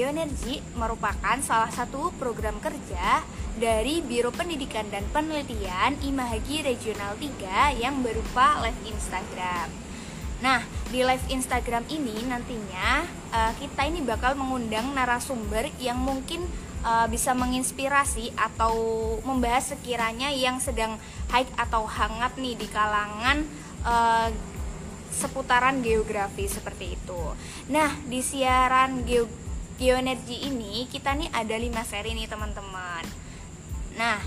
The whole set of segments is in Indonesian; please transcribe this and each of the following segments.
Geoenergi merupakan salah satu program kerja dari Biro Pendidikan dan Penelitian Imahagi Regional 3 yang berupa live Instagram. Nah, di live Instagram ini nantinya uh, kita ini bakal mengundang narasumber yang mungkin uh, bisa menginspirasi atau membahas sekiranya yang sedang high atau hangat nih di kalangan uh, seputaran geografi seperti itu. Nah, di siaran geo geoenergi ini kita nih ada lima seri nih teman-teman. Nah,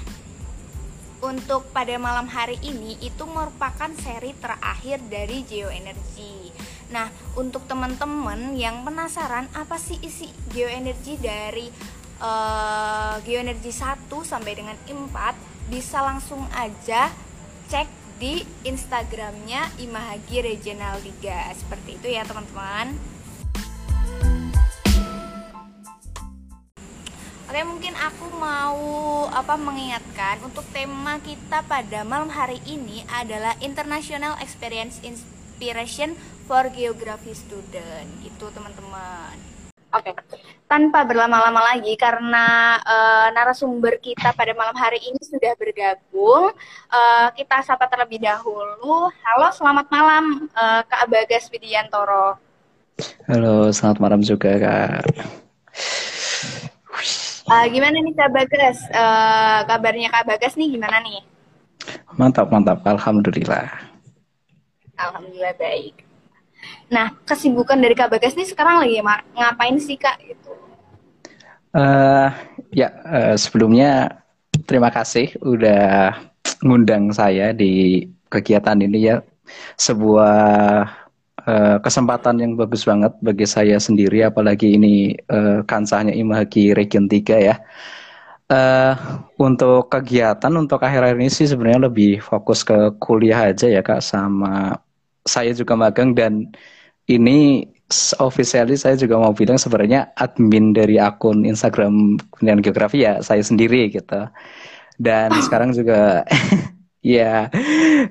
untuk pada malam hari ini itu merupakan seri terakhir dari geoenergi. Nah, untuk teman-teman yang penasaran apa sih isi geoenergi dari uh, geoenergi 1 sampai dengan 4 bisa langsung aja cek di Instagramnya Imahagi Regional Liga seperti itu ya teman-teman. Oke, mungkin aku mau apa mengingatkan untuk tema kita pada malam hari ini adalah International Experience Inspiration for Geography Student. Gitu, teman-teman. Oke, tanpa berlama-lama lagi karena uh, narasumber kita pada malam hari ini sudah bergabung, uh, kita sapa terlebih dahulu. Halo, selamat malam uh, Kak Bagas Widiantoro. Halo, selamat malam juga Kak. Uh, gimana nih Kak Bagas? Uh, kabarnya Kak Bagas nih gimana nih? Mantap, mantap. Alhamdulillah. Alhamdulillah baik. Nah, kesibukan dari Kak Bagas nih sekarang lagi ngapain sih Kak? Gitu. Uh, ya, uh, sebelumnya terima kasih udah ngundang saya di kegiatan ini ya. Sebuah uh, kesempatan yang bagus banget bagi saya sendiri apalagi ini uh, kansahnya Imahagi Region 3 ya. Uh, untuk kegiatan untuk akhir-akhir ini sih sebenarnya lebih fokus ke kuliah aja ya Kak sama saya juga magang dan ini officially saya juga mau bilang sebenarnya admin dari akun Instagram Kementerian Geografi ya saya sendiri gitu. Dan sekarang juga Iya,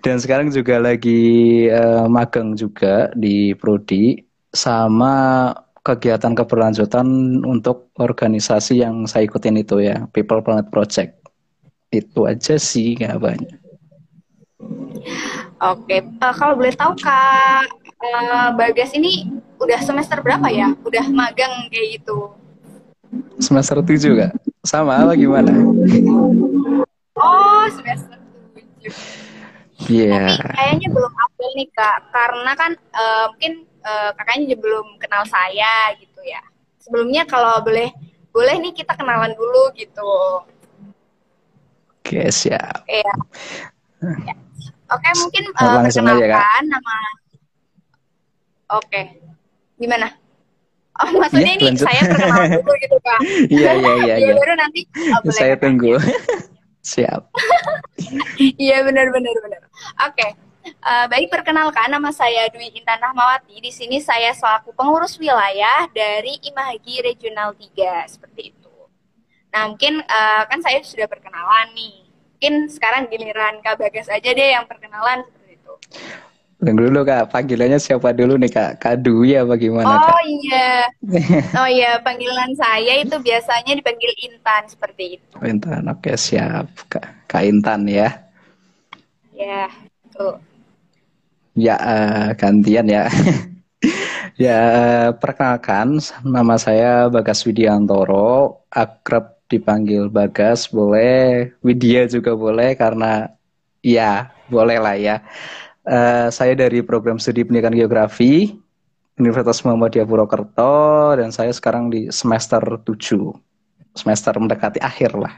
dan sekarang juga lagi uh, magang juga di Prodi sama kegiatan keberlanjutan untuk organisasi yang saya ikutin itu ya, People Planet Project. Itu aja sih, nggak banyak. Oke, uh, kalau boleh tahu Kak uh, Bagas ini udah semester berapa ya? Udah magang kayak gitu? Semester tujuh Kak? Sama apa gimana? Oh, semester. Yeah. Tapi kayaknya belum update nih kak, karena kan uh, mungkin uh, kakaknya belum kenal saya gitu ya. Sebelumnya kalau boleh boleh nih kita kenalan dulu gitu. Oke siap. Iya. Ya. Oke mungkin uh, perkenalkan nama. Oke, gimana? Oh, maksudnya ya, ini lanjut. saya perkenalan dulu gitu kak. Iya iya iya. iya. Baru nanti. Oh, saya tunggu. Siap. Iya benar benar benar. Oke. Okay. Uh, eh, baik perkenalkan nama saya Dwi Intan Rahmawati. Di sini saya selaku pengurus wilayah dari Imahagi Regional 3 seperti itu. Nah, mungkin uh, kan saya sudah perkenalan nih. Mungkin sekarang giliran Kak Bagas aja deh yang perkenalan seperti itu. Tunggu dulu kak, panggilannya siapa dulu nih kak? Kak Dwi ya bagaimana oh, kak? iya, oh iya panggilan saya itu biasanya dipanggil Intan seperti itu. Oh, Intan, oke siap kak, kak Intan ya. Ya, tuh. Ya uh, gantian ya. ya perkenalkan, nama saya Bagas Widiantoro, akrab dipanggil Bagas boleh, Widya juga boleh karena ya boleh lah ya. Uh, saya dari program studi pendidikan geografi Universitas Muhammadiyah Purwokerto dan saya sekarang di semester 7. Semester mendekati akhir lah.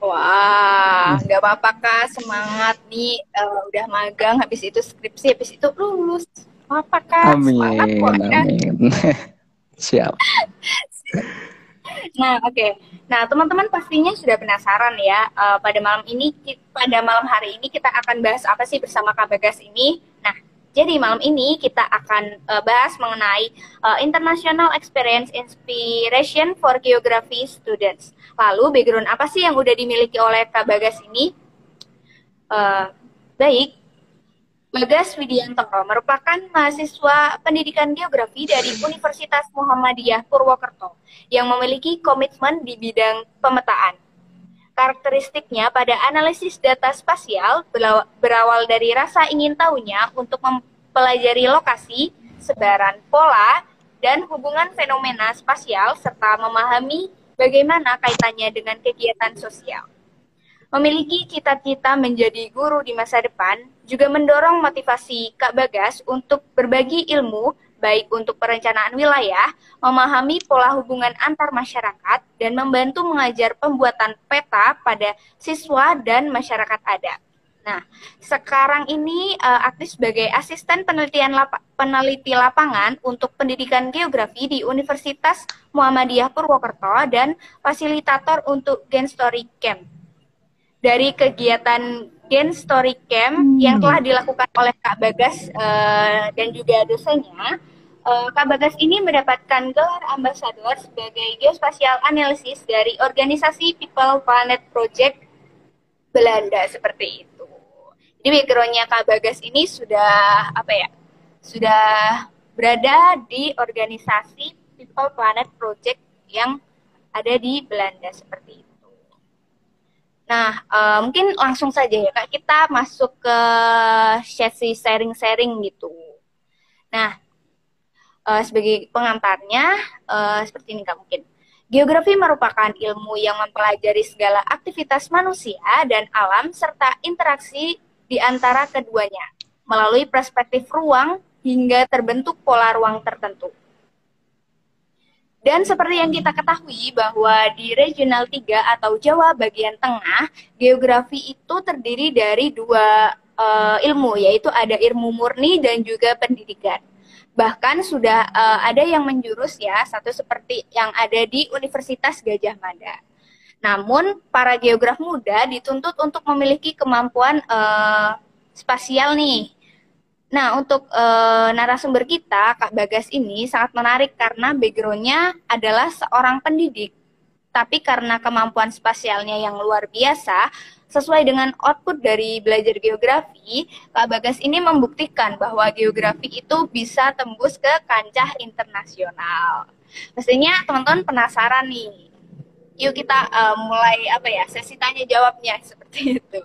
Wah, nggak apa-apa kak, semangat nih. Uh, udah magang, habis itu skripsi, habis itu lulus. Apa kak? Amin, semangat, amin. Siap. Nah, oke. Okay. Nah, teman-teman pastinya sudah penasaran ya. Uh, pada malam ini, pada malam hari ini kita akan bahas apa sih bersama Kak ini. Nah, jadi malam ini kita akan uh, bahas mengenai uh, International Experience Inspiration for Geography Students. Lalu, background apa sih yang udah dimiliki oleh Kak ini? Uh, baik, Bagas Widianto merupakan mahasiswa pendidikan geografi dari Universitas Muhammadiyah Purwokerto yang memiliki komitmen di bidang pemetaan. Karakteristiknya pada analisis data spasial berawal dari rasa ingin tahunya untuk mempelajari lokasi, sebaran pola, dan hubungan fenomena spasial serta memahami bagaimana kaitannya dengan kegiatan sosial. Memiliki cita-cita menjadi guru di masa depan juga mendorong motivasi Kak Bagas untuk berbagi ilmu baik untuk perencanaan wilayah, memahami pola hubungan antar masyarakat, dan membantu mengajar pembuatan peta pada siswa dan masyarakat adat. Nah, sekarang ini uh, aktif sebagai asisten penelitian lap peneliti lapangan untuk pendidikan geografi di Universitas Muhammadiyah Purwokerto dan fasilitator untuk Gen Story Camp dari kegiatan Gen Story Camp hmm. yang telah dilakukan oleh Kak Bagas uh, dan juga dosennya, uh, Kak Bagas ini mendapatkan gelar ambasador sebagai geospatial analysis dari organisasi People Planet Project Belanda seperti itu. Jadi backgroundnya Kak Bagas ini sudah apa ya? Sudah berada di organisasi People Planet Project yang ada di Belanda seperti itu. Nah, uh, mungkin langsung saja ya Kak, kita masuk ke sesi sharing-sharing gitu. Nah, uh, sebagai pengantarnya, uh, seperti ini Kak mungkin. Geografi merupakan ilmu yang mempelajari segala aktivitas manusia dan alam serta interaksi di antara keduanya melalui perspektif ruang hingga terbentuk pola ruang tertentu. Dan seperti yang kita ketahui bahwa di regional 3 atau Jawa bagian tengah, geografi itu terdiri dari dua uh, ilmu, yaitu ada ilmu murni dan juga pendidikan. Bahkan sudah uh, ada yang menjurus ya, satu seperti yang ada di Universitas Gajah Mada. Namun, para geograf muda dituntut untuk memiliki kemampuan uh, spasial nih, Nah, untuk e, narasumber kita, Kak Bagas ini sangat menarik karena backgroundnya adalah seorang pendidik. Tapi karena kemampuan spasialnya yang luar biasa, sesuai dengan output dari belajar geografi, Kak Bagas ini membuktikan bahwa geografi itu bisa tembus ke kancah internasional. Pastinya teman-teman penasaran nih. Yuk kita uh, mulai apa ya sesi tanya jawabnya seperti itu.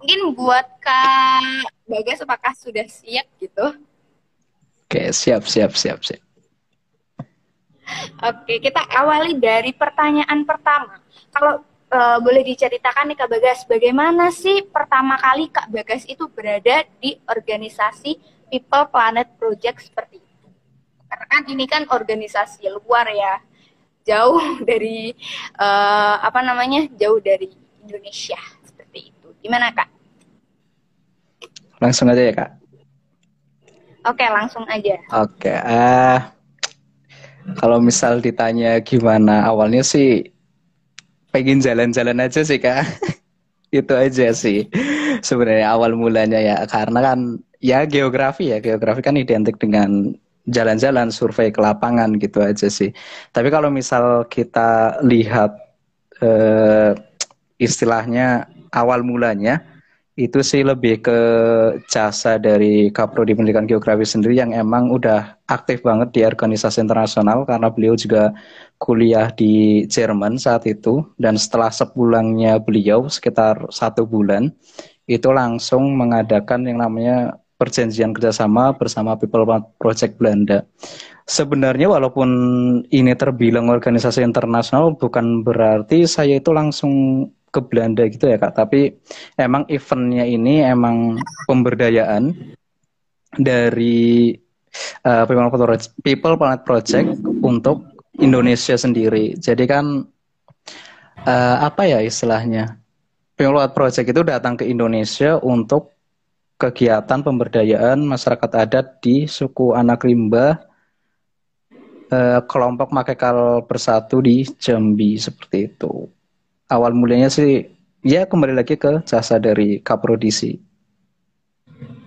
Mungkin buat Kak Bagas apakah sudah siap gitu? Oke, siap, siap, siap, siap. Oke, kita awali dari pertanyaan pertama. Kalau uh, boleh diceritakan nih Kak Bagas, bagaimana sih pertama kali Kak Bagas itu berada di organisasi People Planet Project seperti itu? Karena kan ini kan organisasi luar ya, jauh dari uh, apa namanya, jauh dari Indonesia. Gimana kak? Langsung aja ya kak. Oke langsung aja. Oke. Uh, kalau misal ditanya gimana awalnya sih pengen jalan-jalan aja sih kak. itu aja sih sebenarnya awal mulanya ya karena kan ya geografi ya geografi kan identik dengan jalan-jalan survei ke lapangan gitu aja sih tapi kalau misal kita lihat eh, istilahnya awal mulanya itu sih lebih ke jasa dari Kaprodi Pendidikan Geografi sendiri yang emang udah aktif banget di organisasi internasional karena beliau juga kuliah di Jerman saat itu dan setelah sepulangnya beliau sekitar satu bulan itu langsung mengadakan yang namanya perjanjian kerjasama bersama People Project Belanda. Sebenarnya walaupun ini terbilang organisasi internasional bukan berarti saya itu langsung ke Belanda gitu ya kak. Tapi emang eventnya ini emang pemberdayaan dari uh, People Planet Project untuk Indonesia sendiri. Jadi kan uh, apa ya istilahnya? People Planet Project itu datang ke Indonesia untuk kegiatan pemberdayaan masyarakat adat di suku anak rimba uh, kelompok Makekal Bersatu di Jambi seperti itu awal mulanya sih ya kembali lagi ke jasa dari kaprodisi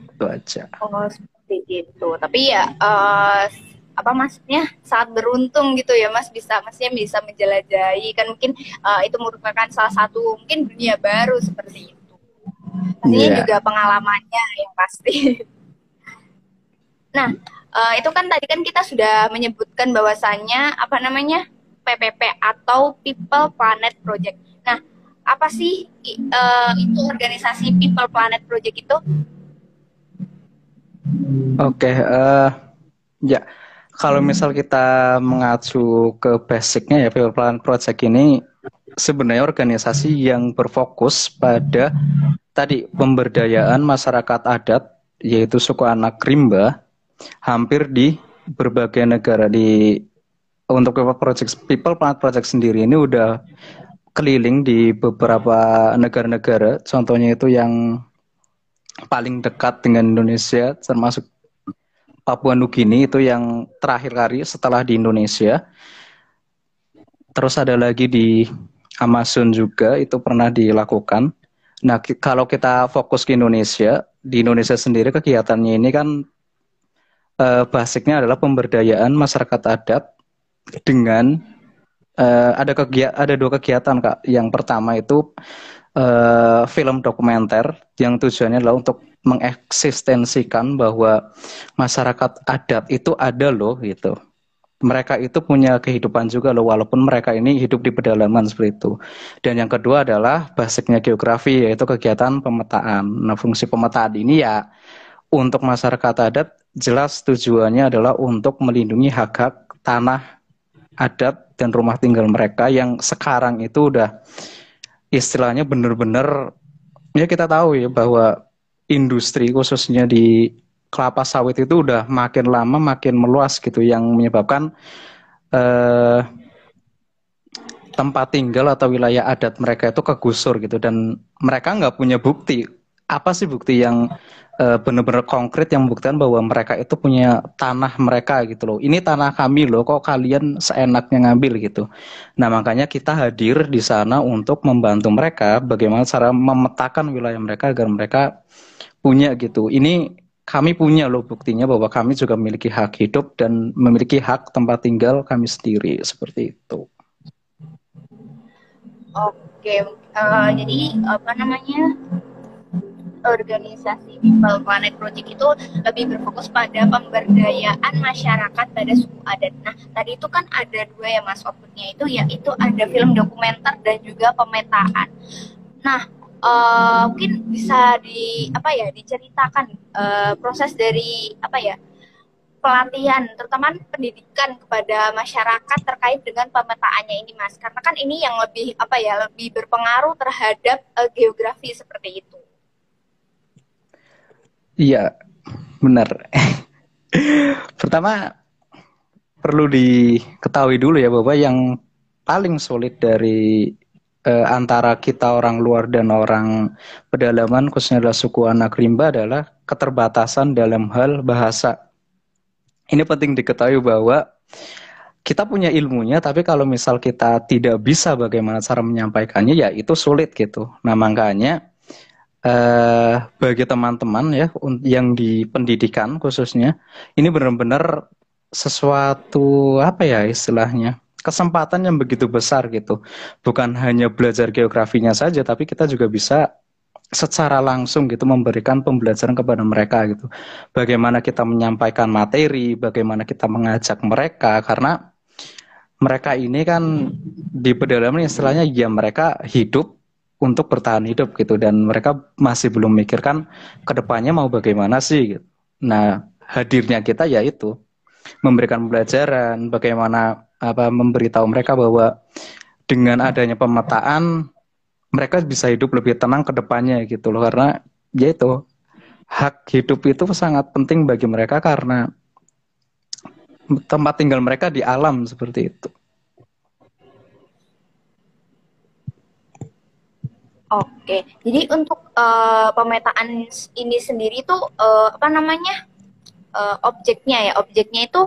itu aja oh seperti itu tapi ya uh, apa maksudnya saat beruntung gitu ya mas bisa maksudnya bisa menjelajahi kan mungkin uh, itu merupakan salah satu mungkin dunia baru seperti itu Pastinya yeah. juga pengalamannya yang pasti. nah, uh, itu kan tadi kan kita sudah menyebutkan bahwasannya apa namanya PPP atau People Planet Project. Apa sih uh, itu organisasi People Planet Project itu? Oke, okay, uh, ya kalau misal kita mengacu ke basicnya ya People Planet Project ini sebenarnya organisasi yang berfokus pada tadi pemberdayaan masyarakat adat yaitu suku anak rimba hampir di berbagai negara di untuk People Project People Planet Project sendiri ini udah keliling di beberapa negara-negara contohnya itu yang paling dekat dengan Indonesia termasuk Papua Nugini itu yang terakhir kali setelah di Indonesia terus ada lagi di Amazon juga itu pernah dilakukan. Nah, kalau kita fokus ke Indonesia, di Indonesia sendiri kegiatannya ini kan uh, basicnya adalah pemberdayaan masyarakat adat dengan uh, ada kegiatan ada dua kegiatan kak. Yang pertama itu uh, film dokumenter yang tujuannya adalah untuk mengeksistensikan bahwa masyarakat adat itu ada loh gitu mereka itu punya kehidupan juga loh walaupun mereka ini hidup di pedalaman seperti itu. Dan yang kedua adalah basicnya geografi yaitu kegiatan pemetaan. Nah, fungsi pemetaan ini ya untuk masyarakat adat jelas tujuannya adalah untuk melindungi hak-hak tanah adat dan rumah tinggal mereka yang sekarang itu udah istilahnya benar-benar ya kita tahu ya bahwa industri khususnya di kelapa sawit itu udah makin lama makin meluas gitu yang menyebabkan eh, tempat tinggal atau wilayah adat mereka itu kegusur gitu. Dan mereka nggak punya bukti. Apa sih bukti yang uh, benar-benar konkret yang membuktikan bahwa mereka itu punya tanah mereka gitu loh. Ini tanah kami loh kok kalian seenaknya ngambil gitu. Nah makanya kita hadir di sana untuk membantu mereka bagaimana cara memetakan wilayah mereka agar mereka punya gitu. Ini kami punya loh buktinya bahwa kami juga memiliki hak hidup dan memiliki hak tempat tinggal kami sendiri seperti itu. Oke, uh, jadi apa namanya organisasi People Planet Project itu lebih berfokus pada pemberdayaan masyarakat pada suku adat. Nah, tadi itu kan ada dua ya mas outputnya itu yaitu ada film dokumenter dan juga pemetaan. Nah, uh, mungkin bisa di apa ya diceritakan uh, proses dari apa ya pelatihan terutama pendidikan kepada masyarakat terkait dengan pemetaannya ini mas karena kan ini yang lebih apa ya lebih berpengaruh terhadap uh, geografi seperti itu iya benar pertama perlu diketahui dulu ya bahwa yang paling sulit dari eh, antara kita orang luar dan orang pedalaman khususnya adalah suku anak rimba adalah keterbatasan dalam hal bahasa. Ini penting diketahui bahwa kita punya ilmunya, tapi kalau misal kita tidak bisa bagaimana cara menyampaikannya, ya itu sulit gitu. Nah makanya eh, bagi teman-teman ya yang di pendidikan khususnya, ini benar-benar sesuatu apa ya istilahnya kesempatan yang begitu besar gitu. Bukan hanya belajar geografinya saja, tapi kita juga bisa secara langsung gitu memberikan pembelajaran kepada mereka gitu. Bagaimana kita menyampaikan materi, bagaimana kita mengajak mereka karena mereka ini kan di pedalaman istilahnya ya mereka hidup untuk bertahan hidup gitu dan mereka masih belum memikirkan ke depannya mau bagaimana sih gitu. Nah hadirnya kita yaitu memberikan pembelajaran bagaimana apa memberitahu mereka bahwa dengan adanya pemetaan mereka bisa hidup lebih tenang ke depannya gitu loh karena ya itu hak hidup itu sangat penting bagi mereka karena tempat tinggal mereka di alam seperti itu. Oke, jadi untuk uh, pemetaan ini sendiri itu uh, apa namanya uh, objeknya ya, objeknya itu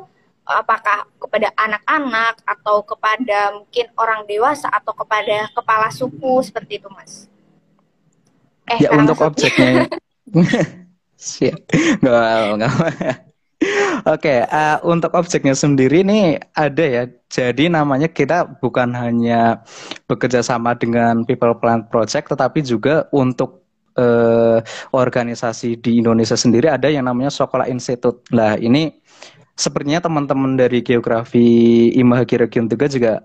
apakah kepada anak-anak atau kepada mungkin orang dewasa atau kepada kepala suku seperti itu mas? Eh ya untuk objeknya siap. Nggak nggak Oke, okay, uh, untuk objeknya sendiri ini ada ya. Jadi namanya kita bukan hanya bekerja sama dengan People Plant Project, tetapi juga untuk uh, organisasi di Indonesia sendiri ada yang namanya Sekolah Institute. Nah ini sepertinya teman-teman dari geografi Imahagi Region 3 juga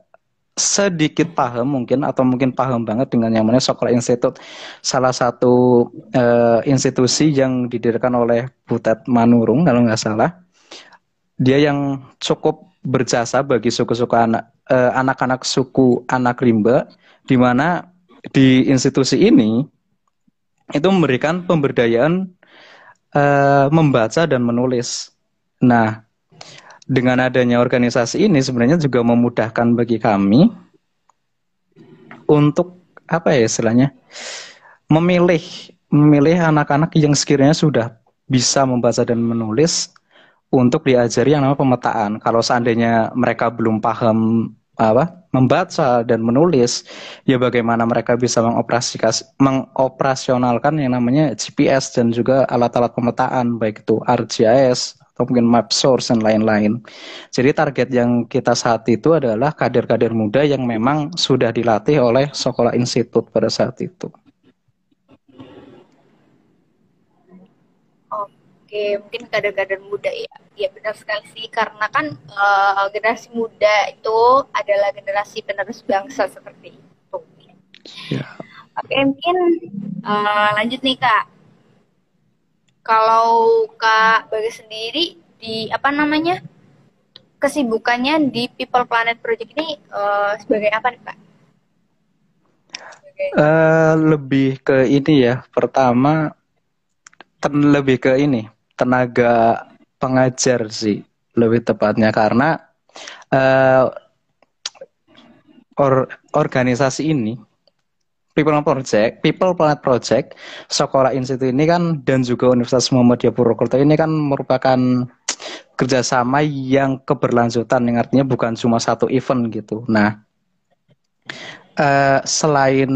sedikit paham mungkin atau mungkin paham banget dengan yang namanya Sekolah Institute, salah satu uh, institusi yang didirikan oleh Butet Manurung kalau nggak salah. Dia yang cukup berjasa bagi suku-suku anak uh, anak-anak suku anak rimba, di mana di institusi ini itu memberikan pemberdayaan uh, membaca dan menulis. Nah, dengan adanya organisasi ini sebenarnya juga memudahkan bagi kami untuk apa ya istilahnya memilih memilih anak-anak yang sekiranya sudah bisa membaca dan menulis untuk diajari yang namanya pemetaan. Kalau seandainya mereka belum paham apa membaca dan menulis, ya bagaimana mereka bisa mengoperasionalkan yang namanya GPS dan juga alat-alat pemetaan, baik itu atau mungkin map source dan lain-lain. Jadi target yang kita saat itu adalah kader-kader muda yang memang sudah dilatih oleh sekolah institut pada saat itu. Oke, mungkin kader-kader muda ya. Ya benar sekali sih karena kan uh, generasi muda itu adalah generasi penerus bangsa seperti itu. Ya. Oke, mungkin uh, lanjut nih Kak kalau Kak Bagas sendiri di apa namanya kesibukannya di People Planet Project ini uh, sebagai apa nih Kak? Uh, lebih ke ini ya. Pertama, ten lebih ke ini tenaga pengajar sih lebih tepatnya karena uh, or, organisasi ini People Project, People Planet Project, Sekolah Institut ini kan dan juga Universitas Muhammadiyah Purwokerto ini kan merupakan kerjasama yang keberlanjutan, yang artinya bukan cuma satu event gitu. Nah, uh, selain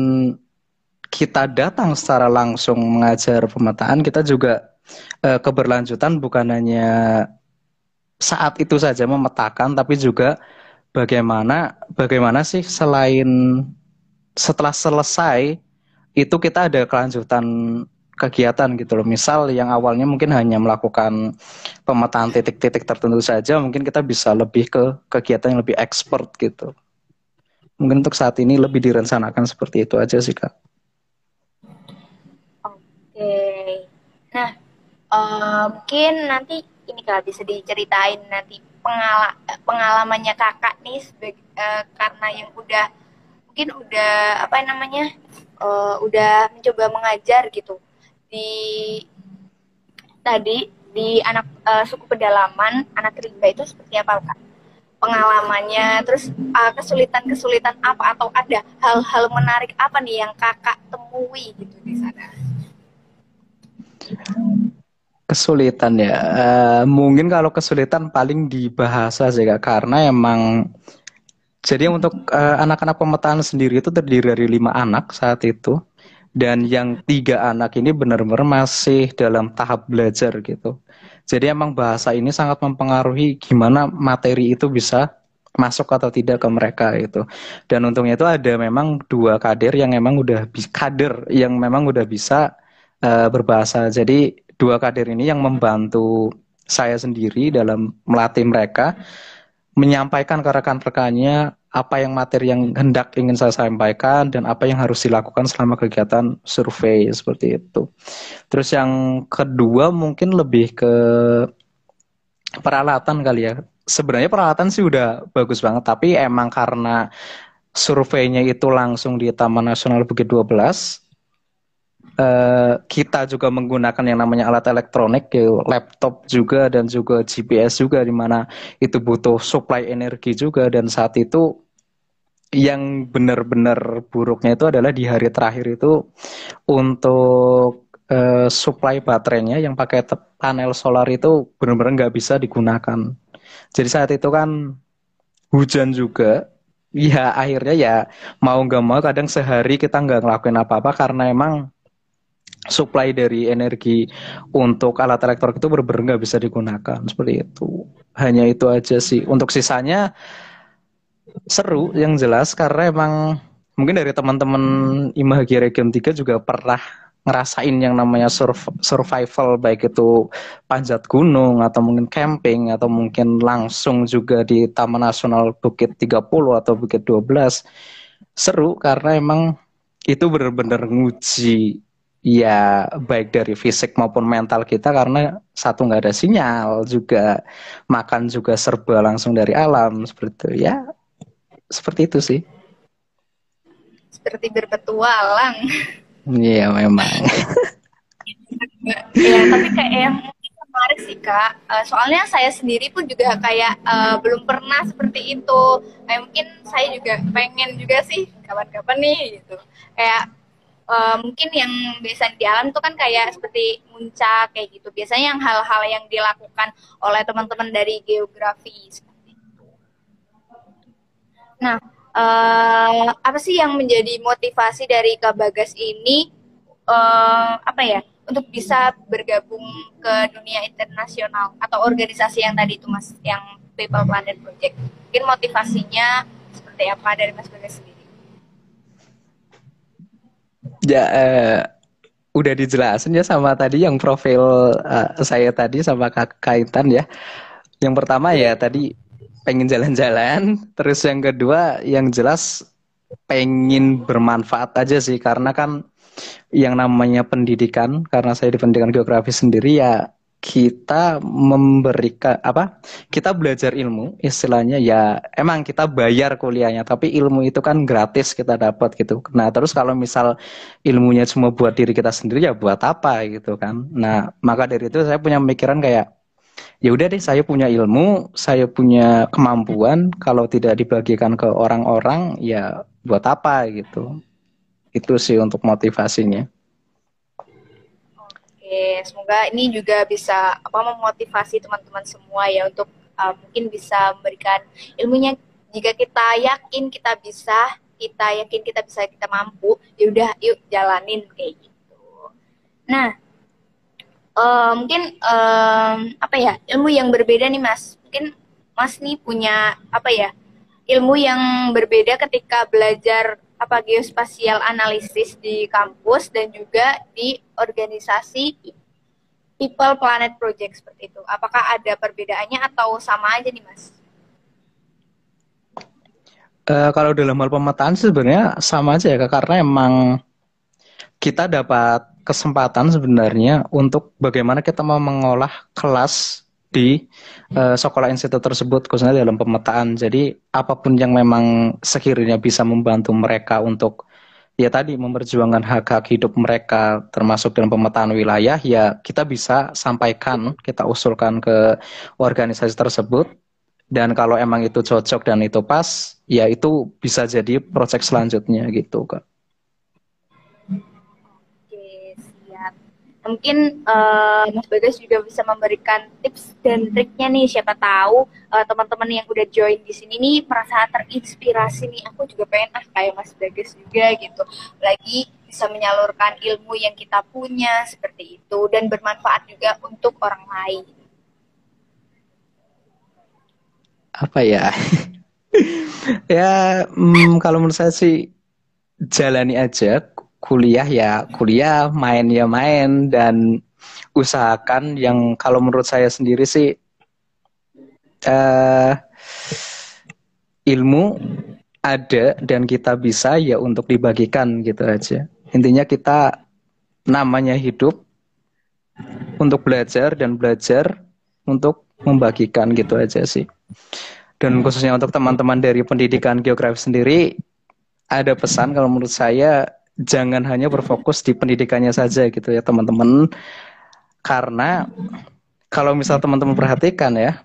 kita datang secara langsung mengajar pemetaan, kita juga uh, keberlanjutan bukan hanya saat itu saja memetakan, tapi juga bagaimana bagaimana sih selain setelah selesai itu kita ada kelanjutan kegiatan gitu loh. Misal yang awalnya mungkin hanya melakukan pemetaan titik-titik tertentu saja, mungkin kita bisa lebih ke kegiatan yang lebih expert gitu. Mungkin untuk saat ini lebih direncanakan seperti itu aja sih kak. Oke, nah uh, mungkin nanti ini kak bisa diceritain nanti pengala pengalamannya kakak nih uh, karena yang udah mungkin udah apa namanya uh, udah mencoba mengajar gitu. Di tadi di anak uh, suku pedalaman anak rimba itu seperti apa kak? Pengalamannya terus uh, kesulitan-kesulitan apa atau ada hal-hal menarik apa nih yang kakak temui gitu di sana? Kesulitan ya uh, mungkin kalau kesulitan paling di bahasa sih kak karena emang jadi untuk uh, anak-anak pemetaan sendiri itu terdiri dari lima anak saat itu, dan yang tiga anak ini benar-benar masih dalam tahap belajar gitu. Jadi emang bahasa ini sangat mempengaruhi gimana materi itu bisa masuk atau tidak ke mereka itu. Dan untungnya itu ada memang dua kader yang memang udah kader yang memang udah bisa uh, berbahasa. Jadi dua kader ini yang membantu saya sendiri dalam melatih mereka menyampaikan ke rekan-rekannya apa yang materi yang hendak ingin saya sampaikan dan apa yang harus dilakukan selama kegiatan survei seperti itu. Terus yang kedua mungkin lebih ke peralatan kali ya. Sebenarnya peralatan sih udah bagus banget, tapi emang karena surveinya itu langsung di Taman Nasional Bukit 12, Uh, kita juga menggunakan yang namanya alat elektronik, ya, laptop juga dan juga GPS juga di mana itu butuh supply energi juga dan saat itu yang benar-benar buruknya itu adalah di hari terakhir itu untuk uh, supply baterainya yang pakai panel solar itu benar-benar nggak bisa digunakan. Jadi saat itu kan hujan juga, ya akhirnya ya mau nggak mau kadang sehari kita nggak ngelakuin apa-apa karena emang supply dari energi untuk alat elektronik itu benar-benar nggak bisa digunakan seperti itu. Hanya itu aja sih. Untuk sisanya seru yang jelas karena emang mungkin dari teman-teman Imahagi Region 3 juga pernah ngerasain yang namanya survival baik itu panjat gunung atau mungkin camping atau mungkin langsung juga di Taman Nasional Bukit 30 atau Bukit 12 seru karena emang itu benar-benar nguji ya baik dari fisik maupun mental kita karena satu nggak ada sinyal juga makan juga serba langsung dari alam seperti itu. Ya seperti itu sih. Seperti berpetualang. Iya memang. Ya tapi kayak yang menarik sih kak. Uh, soalnya saya sendiri pun juga kayak uh, belum pernah seperti itu. Kayak mungkin saya juga pengen juga sih kapan-kapan nih gitu. Kayak uh, mungkin yang biasa di alam itu kan kayak seperti muncak kayak gitu. Biasanya yang hal-hal yang dilakukan oleh teman-teman dari geografi seperti itu. Nah uh, apa sih yang menjadi motivasi dari Kak Bagas ini? Uh, apa ya? Untuk bisa bergabung ke dunia internasional atau organisasi yang tadi itu mas yang People Planet Project. Mungkin motivasinya seperti apa dari mas Bagas sendiri ya uh, udah dijelasin ya sama tadi yang profil uh, saya tadi sama kak kaitan ya. Yang pertama ya tadi pengen jalan-jalan terus yang kedua yang jelas pengen bermanfaat aja sih karena kan yang namanya pendidikan karena saya di pendidikan geografi sendiri ya kita memberikan apa kita belajar ilmu istilahnya ya emang kita bayar kuliahnya tapi ilmu itu kan gratis kita dapat gitu. Nah terus kalau misal ilmunya cuma buat diri kita sendiri ya buat apa gitu kan. Nah maka dari itu saya punya pemikiran kayak ya udah deh saya punya ilmu saya punya kemampuan kalau tidak dibagikan ke orang-orang ya buat apa gitu. Itu sih untuk motivasinya. Oke, semoga ini juga bisa apa memotivasi teman-teman semua ya untuk uh, mungkin bisa memberikan ilmunya jika kita yakin kita bisa, kita yakin kita bisa, kita mampu, ya udah yuk jalanin kayak gitu. Nah, uh, mungkin um, apa ya ilmu yang berbeda nih mas, mungkin mas nih punya apa ya ilmu yang berbeda ketika belajar apa geospasial analisis di kampus dan juga di organisasi People Planet Project seperti itu. Apakah ada perbedaannya atau sama aja nih, Mas? Uh, kalau dalam hal pemetaan sebenarnya sama aja ya, karena emang kita dapat kesempatan sebenarnya untuk bagaimana kita mau mengolah kelas di uh, sekolah institut tersebut khususnya dalam pemetaan. Jadi apa pun yang memang sekiranya bisa membantu mereka untuk ya tadi memperjuangkan hak-hak hidup mereka termasuk dalam pemetaan wilayah ya kita bisa sampaikan, kita usulkan ke organisasi tersebut dan kalau emang itu cocok dan itu pas ya itu bisa jadi proyek selanjutnya gitu Kak. Mungkin uh, Mas Bagas juga bisa memberikan tips dan triknya nih siapa tahu uh, teman-teman yang udah join di sini nih merasa terinspirasi nih. Aku juga pengen ah kayak Mas Bagas juga gitu. Lagi bisa menyalurkan ilmu yang kita punya seperti itu dan bermanfaat juga untuk orang lain. Apa ya? Ya hmm, kalau menurut saya sih jalani aja kuliah ya kuliah, main ya main dan usahakan yang kalau menurut saya sendiri sih uh, ilmu ada dan kita bisa ya untuk dibagikan gitu aja. Intinya kita namanya hidup untuk belajar dan belajar untuk membagikan gitu aja sih. Dan khususnya untuk teman-teman dari pendidikan geografi sendiri ada pesan kalau menurut saya jangan hanya berfokus di pendidikannya saja gitu ya teman-teman karena kalau misal teman-teman perhatikan ya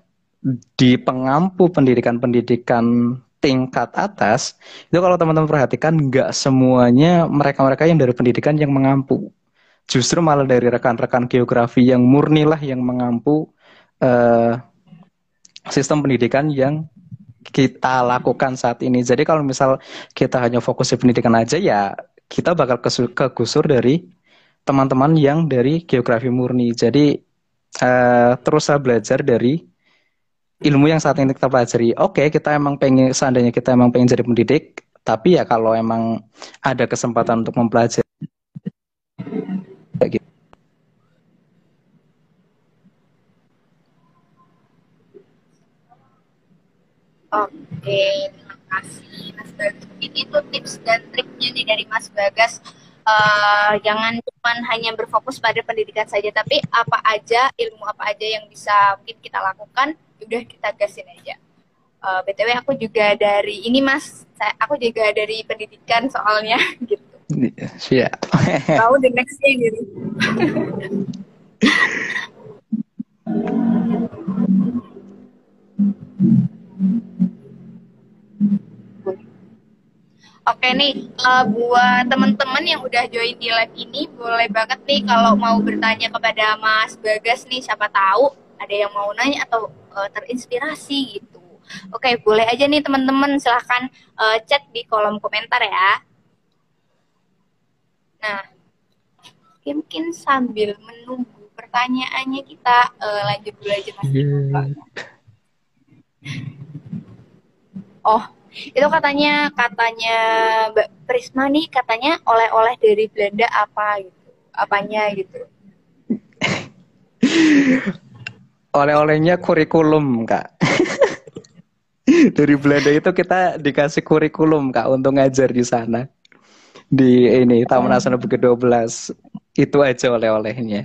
di pengampu pendidikan-pendidikan tingkat atas itu kalau teman-teman perhatikan nggak semuanya mereka-mereka yang dari pendidikan yang mengampu justru malah dari rekan-rekan geografi yang murni lah yang mengampu uh, sistem pendidikan yang kita lakukan saat ini. Jadi kalau misal kita hanya fokus di pendidikan aja ya kita bakal kegusur dari teman-teman yang dari geografi murni. Jadi eh, uh, teruslah belajar dari ilmu yang saat ini kita pelajari. Oke, okay, kita emang pengen seandainya kita emang pengen jadi pendidik, tapi ya kalau emang ada kesempatan untuk mempelajari Oke, gitu. Oke, terima kasih. Mungkin itu tips dan triknya nih dari Mas Bagas. Uh, jangan cuma hanya berfokus pada pendidikan saja, tapi apa aja ilmu apa aja yang bisa mungkin kita lakukan, udah kita gasin aja. Uh, eh, btw aku juga dari ini Mas, saya, aku juga dari pendidikan soalnya gitu. Siap. Tahu the next day gitu. Oke nih, uh, buat teman-teman yang udah join di live ini, boleh banget nih kalau mau bertanya kepada Mas Bagas nih, siapa tahu ada yang mau nanya atau uh, terinspirasi gitu. Oke, boleh aja nih teman-teman, silahkan uh, chat di kolom komentar ya. Nah, mungkin sambil menunggu pertanyaannya kita uh, lanjut dulu aja Mas. Yeah. Oh, itu katanya katanya Mbak Prisma nih katanya oleh-oleh dari Belanda apa gitu. Apanya gitu. Oleh-olehnya kurikulum, Kak. dari Belanda itu kita dikasih kurikulum, Kak, untuk ngajar di sana di ini Taman. Nasional Bukit 12 itu aja oleh-olehnya.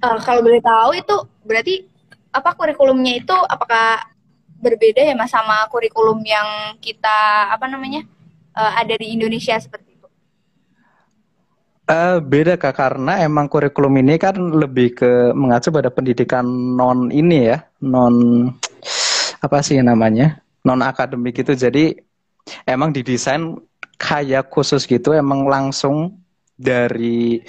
uh, kalau boleh tahu itu berarti apa kurikulumnya itu apakah berbeda ya mas sama kurikulum yang kita apa namanya uh, ada di Indonesia seperti itu? Uh, beda kak karena emang kurikulum ini kan lebih ke mengacu pada pendidikan non ini ya non apa sih namanya non akademik itu jadi emang didesain kayak khusus gitu emang langsung dari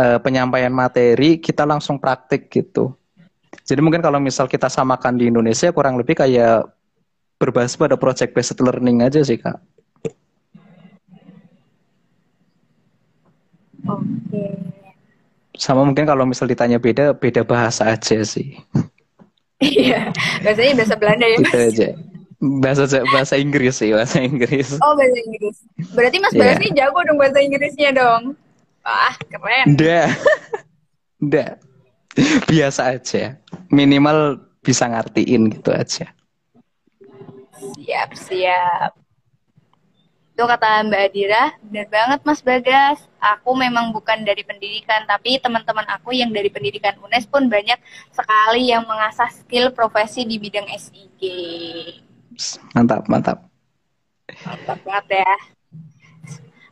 uh, penyampaian materi kita langsung praktik gitu. Jadi mungkin kalau misal kita samakan di Indonesia kurang lebih kayak berbasis pada project based learning aja sih kak. Oke. Sama mungkin kalau misal ditanya beda beda bahasa aja sih. Iya, bahasanya bahasa Belanda ya. Gitu aja bahasa bahasa Inggris sih bahasa Inggris oh bahasa Inggris berarti Mas yeah. nih jago dong bahasa Inggrisnya dong wah keren udah udah biasa aja. Minimal bisa ngertiin gitu aja. Siap siap. Itu kata Mbak Adira benar banget Mas Bagas. Aku memang bukan dari pendidikan tapi teman-teman aku yang dari pendidikan UNES pun banyak sekali yang mengasah skill profesi di bidang SIG Mantap, mantap. Mantap banget ya.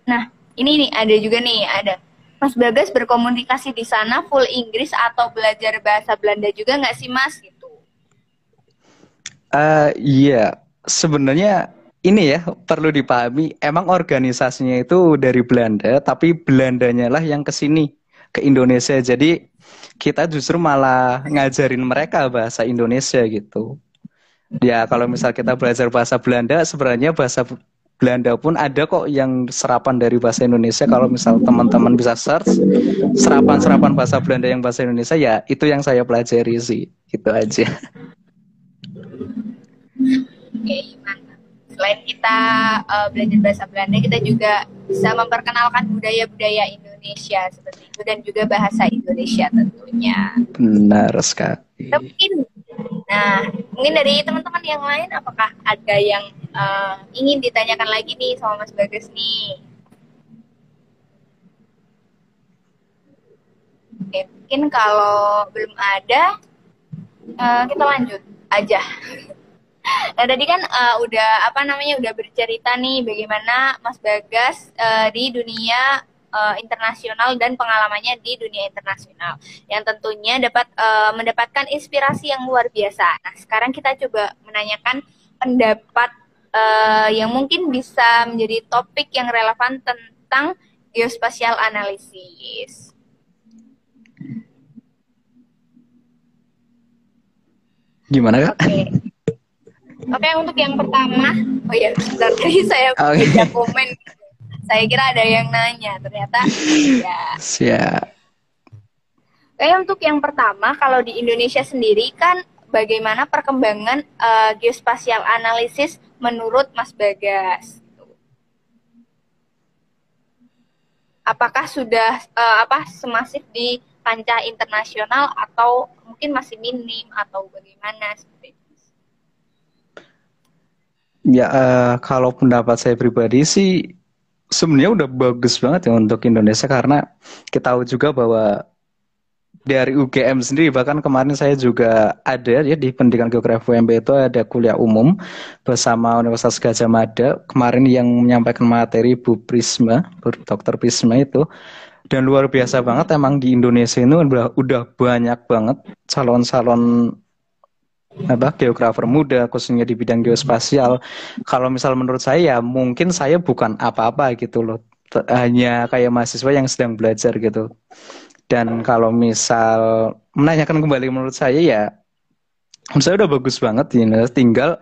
Nah, ini nih ada juga nih, ada Mas Bagas berkomunikasi di sana full Inggris atau belajar bahasa Belanda juga nggak sih Mas gitu? Uh, iya, sebenarnya ini ya perlu dipahami. Emang organisasinya itu dari Belanda, tapi Belandanya lah yang ke sini ke Indonesia. Jadi kita justru malah ngajarin mereka bahasa Indonesia gitu. Ya kalau misal kita belajar bahasa Belanda, sebenarnya bahasa Belanda pun ada kok yang serapan dari bahasa Indonesia. Kalau misal teman-teman bisa search serapan-serapan bahasa Belanda yang bahasa Indonesia, ya itu yang saya pelajari sih. Gitu aja. Oke, mantap. Selain kita uh, belajar bahasa Belanda, kita juga bisa memperkenalkan budaya-budaya Indonesia seperti itu dan juga bahasa Indonesia tentunya. Benar sekali. Mungkin Nah, mungkin dari teman-teman yang lain, apakah ada yang uh, ingin ditanyakan lagi nih sama Mas Bagas nih? Oke, mungkin kalau belum ada, uh, kita lanjut aja. Nah tadi kan uh, udah apa namanya udah bercerita nih bagaimana Mas Bagas uh, di dunia uh, internasional dan pengalamannya di dunia internasional yang tentunya dapat uh, mendapatkan inspirasi yang luar biasa. Nah, sekarang kita coba menanyakan pendapat uh, yang mungkin bisa menjadi topik yang relevan tentang geospasial analisis. Gimana kak? Oke, okay. okay, untuk yang pertama, oh ya, tadi saya okay. komen saya kira ada yang nanya, ternyata ya. Siap. Kayak untuk yang pertama, kalau di Indonesia sendiri kan bagaimana perkembangan uh, geospasial analisis menurut Mas Bagas? Apakah sudah uh, apa semasif di kancah internasional atau mungkin masih minim atau bagaimana seperti itu? Ya, uh, kalau pendapat saya pribadi sih sebenarnya udah bagus banget ya untuk Indonesia karena kita tahu juga bahwa dari UGM sendiri bahkan kemarin saya juga ada ya di pendidikan geografi UMB itu ada kuliah umum bersama Universitas Gajah Mada kemarin yang menyampaikan materi Bu Prisma, Bu Dr. Prisma itu dan luar biasa banget emang di Indonesia ini udah banyak banget calon-calon apa geografer muda khususnya di bidang geospasial. Kalau misal menurut saya mungkin saya bukan apa-apa gitu loh. Hanya kayak mahasiswa yang sedang belajar gitu. Dan kalau misal menanyakan kembali menurut saya ya saya udah bagus banget ini tinggal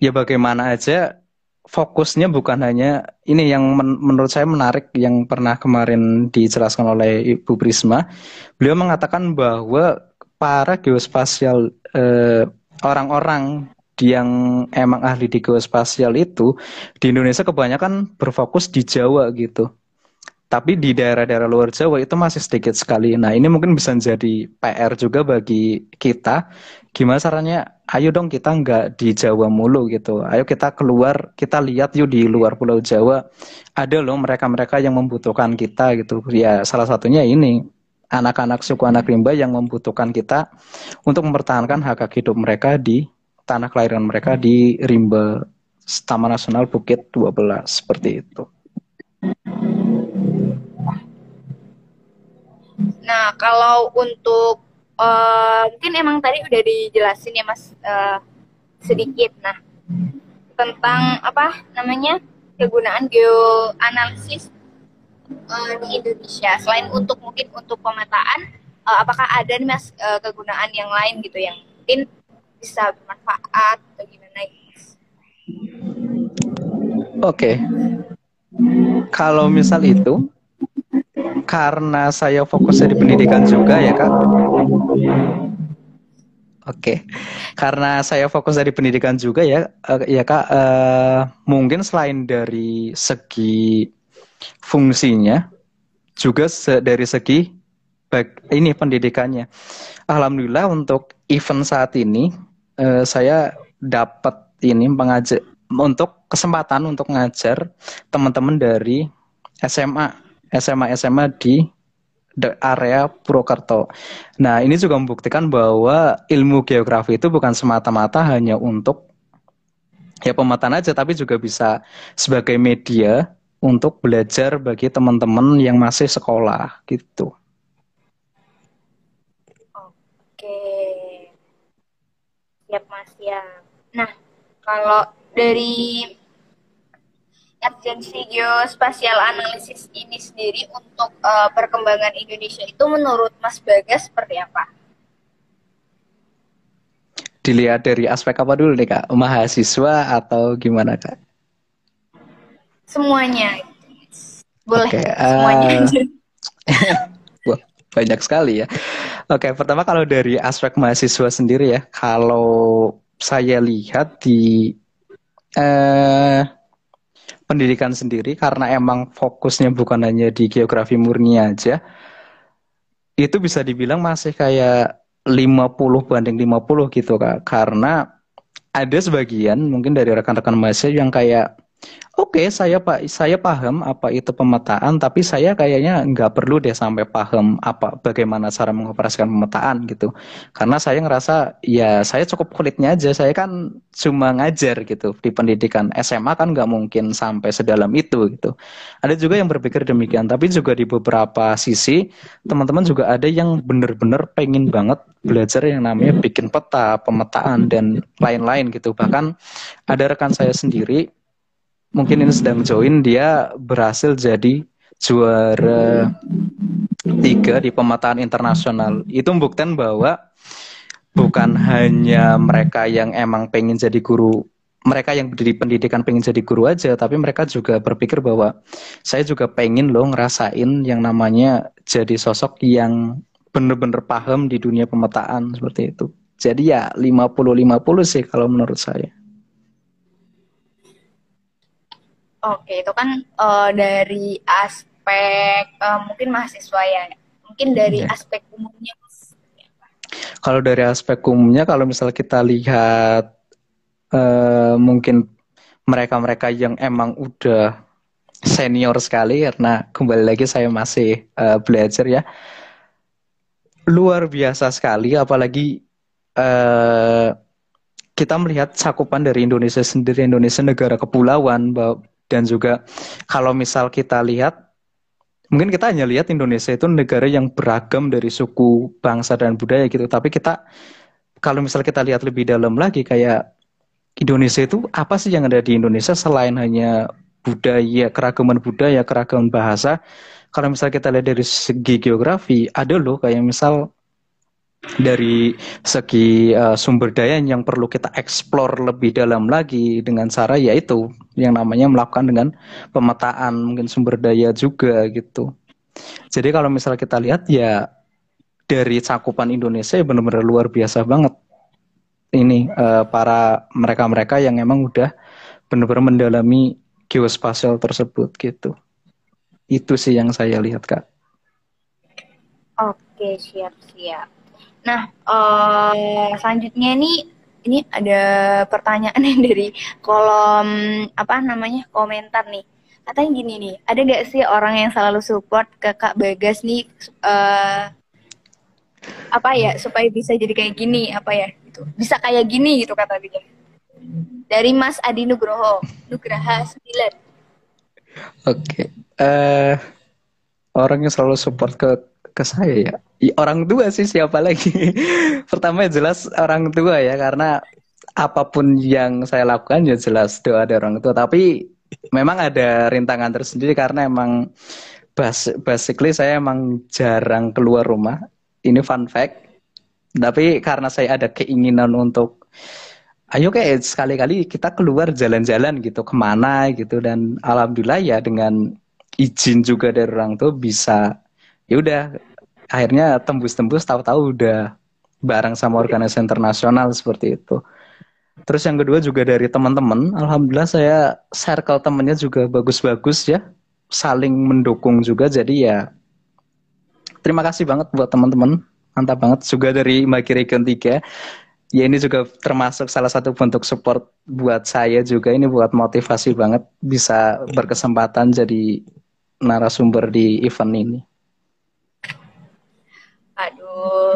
ya bagaimana aja fokusnya bukan hanya ini yang men menurut saya menarik yang pernah kemarin dijelaskan oleh Ibu Prisma. Beliau mengatakan bahwa para geospasial orang-orang yang emang ahli di geospasial itu di Indonesia kebanyakan berfokus di Jawa gitu. Tapi di daerah-daerah luar Jawa itu masih sedikit sekali. Nah, ini mungkin bisa jadi PR juga bagi kita. Gimana caranya? Ayo dong kita nggak di Jawa mulu gitu. Ayo kita keluar, kita lihat yuk di luar Pulau Jawa. Ada loh mereka-mereka yang membutuhkan kita gitu. Ya, salah satunya ini anak-anak suku anak rimba yang membutuhkan kita untuk mempertahankan hak hak hidup mereka di tanah kelahiran mereka di rimba Taman Nasional Bukit 12 seperti itu. Nah, kalau untuk uh, mungkin emang tadi udah dijelasin ya Mas uh, sedikit. Nah, tentang apa namanya kegunaan geoanalisis uh, di Indonesia selain untuk mungkin untuk pemetaan uh, apakah ada nih mas uh, kegunaan yang lain gitu yang mungkin bisa bermanfaat atau gimana gitu? Oke. Okay. Kalau misal itu karena saya fokusnya di pendidikan juga ya kak. Oke, okay. karena saya fokus dari pendidikan juga ya, uh, ya kak. Uh, mungkin selain dari segi fungsinya juga dari segi ini pendidikannya. Alhamdulillah untuk event saat ini eh, saya dapat ini pengajar untuk kesempatan untuk ngajar teman-teman dari SMA SMA SMA di area Purwokerto. Nah, ini juga membuktikan bahwa ilmu geografi itu bukan semata-mata hanya untuk ya pemetaan aja, tapi juga bisa sebagai media untuk belajar bagi teman-teman yang masih sekolah gitu. Oke, siap mas ya. Nah, kalau dari agensi geospasial analisis ini sendiri untuk uh, perkembangan Indonesia itu menurut Mas Bagas seperti apa? Dilihat dari aspek apa dulu nih kak, mahasiswa atau gimana kak? Semuanya. Boleh okay, uh... semuanya Wah, banyak sekali ya. Oke okay, pertama kalau dari aspek mahasiswa sendiri ya kalau saya lihat di eh, pendidikan sendiri karena emang fokusnya bukan hanya di geografi murni aja itu bisa dibilang masih kayak 50 banding 50 gitu kak. Karena ada sebagian mungkin dari rekan-rekan mahasiswa yang kayak Oke, okay, saya pak, saya paham apa itu pemetaan, tapi saya kayaknya nggak perlu deh sampai paham apa bagaimana cara mengoperasikan pemetaan gitu. Karena saya ngerasa ya saya cukup kulitnya aja. Saya kan cuma ngajar gitu di pendidikan SMA kan nggak mungkin sampai sedalam itu gitu. Ada juga yang berpikir demikian, tapi juga di beberapa sisi teman-teman juga ada yang bener-bener pengen banget belajar yang namanya bikin peta, pemetaan dan lain-lain gitu. Bahkan ada rekan saya sendiri mungkin ini sedang join dia berhasil jadi juara tiga di pemetaan internasional. Itu membuktikan bahwa bukan hanya mereka yang emang pengen jadi guru mereka yang di pendidikan pengen jadi guru aja tapi mereka juga berpikir bahwa saya juga pengen loh ngerasain yang namanya jadi sosok yang bener-bener paham di dunia pemetaan seperti itu. Jadi ya 50-50 sih kalau menurut saya Oke, itu kan uh, dari aspek uh, mungkin mahasiswa ya. Mungkin dari ya. aspek umumnya. Kalau dari aspek umumnya, kalau misalnya kita lihat uh, mungkin mereka-mereka yang emang udah senior sekali karena kembali lagi saya masih uh, belajar ya luar biasa sekali apalagi uh, kita melihat cakupan dari Indonesia sendiri Indonesia negara kepulauan dan juga kalau misal kita lihat mungkin kita hanya lihat Indonesia itu negara yang beragam dari suku bangsa dan budaya gitu tapi kita kalau misal kita lihat lebih dalam lagi kayak Indonesia itu apa sih yang ada di Indonesia selain hanya budaya, keragaman budaya, keragaman bahasa. Kalau misal kita lihat dari segi geografi, ada loh kayak misal dari segi uh, sumber daya yang perlu kita eksplor lebih dalam lagi dengan cara yaitu yang namanya melakukan dengan pemetaan mungkin sumber daya juga gitu. Jadi kalau misal kita lihat ya dari cakupan Indonesia ya benar-benar luar biasa banget ini uh, para mereka-mereka yang emang udah benar-benar mendalami geospasial tersebut gitu. Itu sih yang saya lihat kak. Oke siap siap. Nah, uh, selanjutnya ini ini ada pertanyaan dari kolom apa namanya komentar nih. Katanya gini nih, ada nggak sih orang yang selalu support ke Kak Bagas nih uh, apa ya supaya bisa jadi kayak gini apa ya gitu bisa kayak gini gitu kata dia dari Mas Adi Nugroho Nugraha 9 oke okay. uh, eh, orang yang selalu support ke ke saya ya. Orang tua sih siapa lagi? Pertama jelas orang tua ya karena apa pun yang saya lakukan ya jelas doa dari orang tua. Tapi memang ada rintangan tersendiri karena emang bas basically saya emang jarang keluar rumah. Ini fun fact. Tapi karena saya ada keinginan untuk ayo kayak sekali-kali kita keluar jalan-jalan gitu ke mana gitu. Dan alhamdulillah ya dengan izin juga dari orang tua bisa ya udah akhirnya tembus-tembus tahu-tahu udah bareng sama organisasi internasional seperti itu. Terus yang kedua juga dari teman-teman, alhamdulillah saya circle temennya juga bagus-bagus ya, saling mendukung juga. Jadi ya terima kasih banget buat teman-teman, mantap banget. Juga dari Maki Region 3, ya ini juga termasuk salah satu bentuk support buat saya juga. Ini buat motivasi banget bisa berkesempatan jadi narasumber di event ini.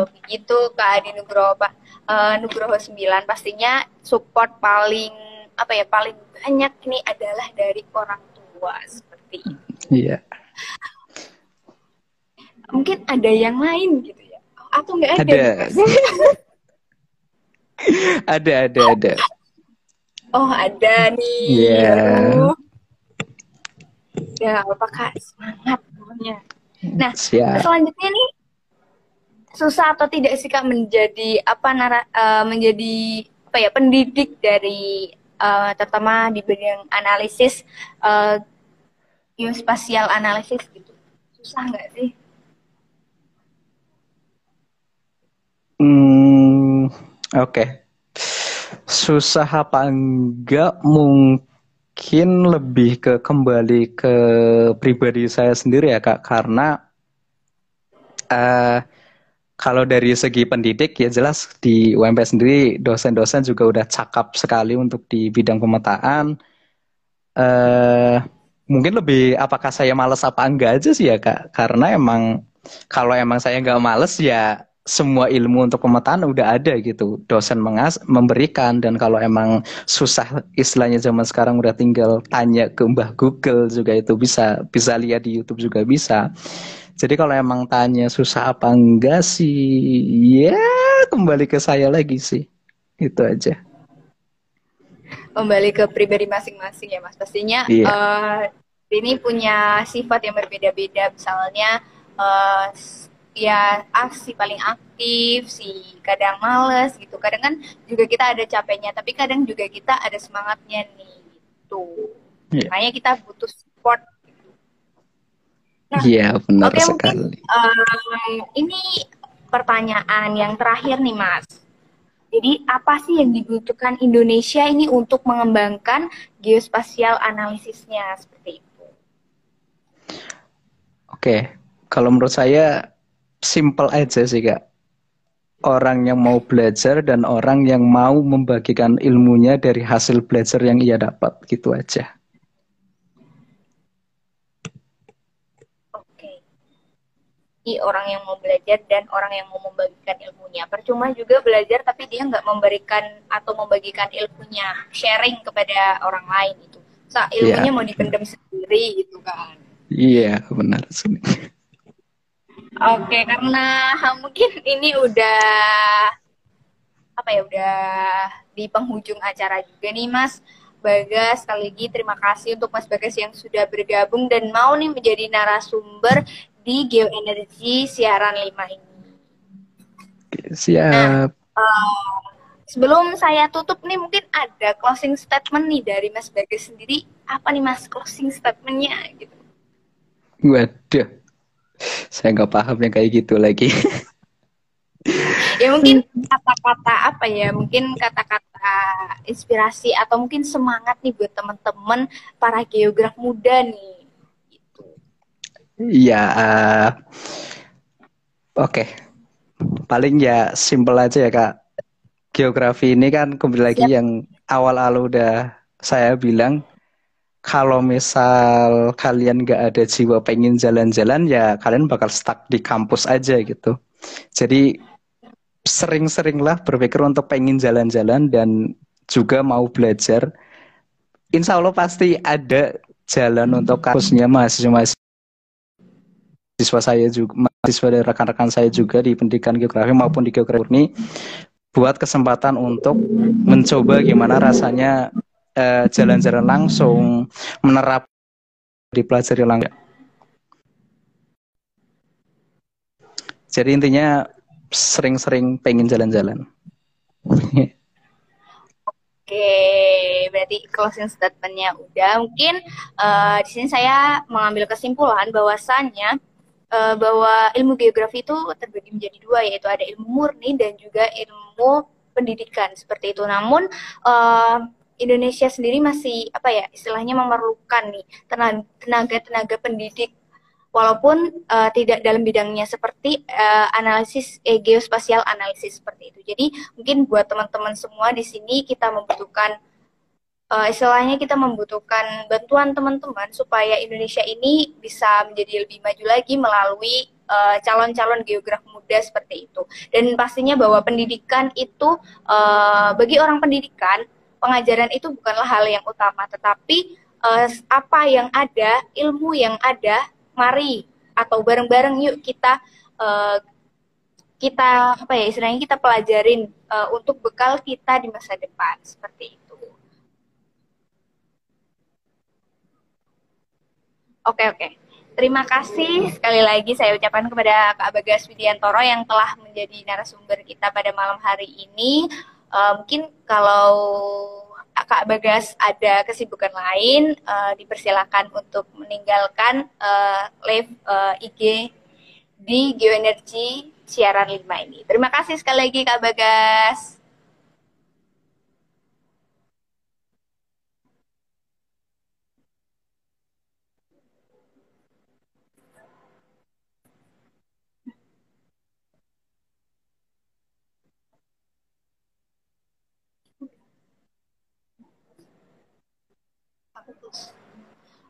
Aduh, begitu Kak Adi Nugroho Pak. Uh, Nugroho 9 pastinya support paling apa ya paling banyak ini adalah dari orang tua seperti itu. Iya. Mungkin ada yang lain gitu ya. Atau enggak ada? Ada. ada, ada, ada. Oh, ada nih. Iya. Yeah. Ya, apa Kak? Semangat pokoknya. Nah, Siap. selanjutnya nih susah atau tidak sih kak menjadi apa nara, uh, menjadi apa ya pendidik dari uh, terutama di bidang analisis uh, geospasial analisis gitu susah nggak sih? Hmm, oke. Okay. Susah apa enggak mungkin lebih ke kembali ke pribadi saya sendiri ya kak karena uh, kalau dari segi pendidik ya jelas di UMP sendiri dosen-dosen juga udah cakap sekali untuk di bidang pemetaan. Uh, mungkin lebih apakah saya males apa enggak aja sih ya kak? Karena emang kalau emang saya nggak males ya semua ilmu untuk pemetaan udah ada gitu dosen mengas memberikan dan kalau emang susah istilahnya zaman sekarang udah tinggal tanya ke mbah Google juga itu bisa bisa lihat di YouTube juga bisa jadi kalau emang tanya susah apa enggak sih, ya kembali ke saya lagi sih. Itu aja. Kembali ke pribadi masing-masing ya mas. Pastinya iya. uh, ini punya sifat yang berbeda-beda. Misalnya uh, ya ah, si paling aktif, si kadang males gitu. Kadang kan juga kita ada capeknya, tapi kadang juga kita ada semangatnya nih gitu. Yeah. Makanya kita butuh support iya, benar okay, sekali. Mungkin, um, ini pertanyaan yang terakhir nih, Mas. Jadi, apa sih yang dibutuhkan Indonesia ini untuk mengembangkan geospasial analisisnya seperti itu? Oke, kalau menurut saya simple aja sih, Kak. orang yang mau belajar dan orang yang mau membagikan ilmunya dari hasil belajar yang ia dapat gitu aja. Jadi orang yang mau belajar dan orang yang mau membagikan ilmunya. Percuma juga belajar tapi dia nggak memberikan atau membagikan ilmunya, sharing kepada orang lain itu. So, ilmunya yeah. mau dipendam sendiri gitu kan. Iya, yeah, benar. Oke, karena mungkin ini udah apa ya udah di penghujung acara juga nih Mas Bagas. Sekali lagi terima kasih untuk Mas Bagas yang sudah bergabung dan mau nih menjadi narasumber di Geoenergi siaran 5 ini. Siap. Nah, uh, sebelum saya tutup nih mungkin ada closing statement nih dari Mas Bagas sendiri. Apa nih Mas closing statementnya gitu? Waduh saya nggak paham yang kayak gitu lagi ya mungkin kata-kata apa ya mungkin kata-kata inspirasi atau mungkin semangat nih buat teman-teman para geograf muda nih. Iya, uh, oke. Okay. Paling ya simple aja ya kak. Geografi ini kan kembali lagi yang awal-awal udah saya bilang kalau misal kalian nggak ada jiwa pengen jalan-jalan ya kalian bakal stuck di kampus aja gitu. Jadi sering-seringlah berpikir untuk pengen jalan-jalan dan juga mau belajar. Insya Allah pasti ada jalan untuk kampusnya mahasiswa mahasiswa saya juga mahasiswa dari rekan-rekan saya juga di pendidikan geografi maupun di geografi ini buat kesempatan untuk mencoba gimana rasanya Eh, jalan-jalan uh, langsung, menerap dipelajari langsung. Jadi intinya sering-sering pengen jalan-jalan. Oke, berarti closing statementnya udah. Mungkin uh, di sini saya mengambil kesimpulan bahwasannya uh, bahwa ilmu geografi itu terbagi menjadi dua, yaitu ada ilmu murni dan juga ilmu pendidikan seperti itu. Namun uh, Indonesia sendiri masih apa ya istilahnya memerlukan nih tenaga-tenaga pendidik walaupun uh, tidak dalam bidangnya seperti uh, analisis eh, geospasial analisis seperti itu. Jadi mungkin buat teman-teman semua di sini kita membutuhkan uh, istilahnya kita membutuhkan bantuan teman-teman supaya Indonesia ini bisa menjadi lebih maju lagi melalui calon-calon uh, geograf muda seperti itu. Dan pastinya bahwa pendidikan itu uh, bagi orang pendidikan pengajaran itu bukanlah hal yang utama, tetapi uh, apa yang ada, ilmu yang ada, mari atau bareng-bareng yuk kita uh, kita apa ya istilahnya kita pelajarin uh, untuk bekal kita di masa depan seperti itu. Oke oke. Terima kasih sekali lagi saya ucapkan kepada Kak Bagas Widiantoro yang telah menjadi narasumber kita pada malam hari ini. Uh, mungkin kalau Kak Bagas ada kesibukan lain, uh, dipersilakan untuk meninggalkan uh, live uh, IG di Geoenergi siaran 5 ini. Terima kasih sekali lagi Kak Bagas.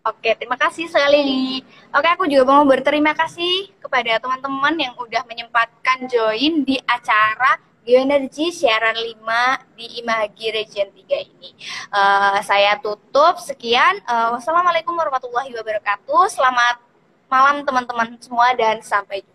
Oke, terima kasih sekali. Oke, aku juga mau berterima kasih kepada teman-teman yang udah menyempatkan join di acara Geoenergi siaran 5 di Imagi Region 3 ini. Uh, saya tutup, sekian. Uh, wassalamualaikum warahmatullahi wabarakatuh. Selamat malam teman-teman semua dan sampai jumpa.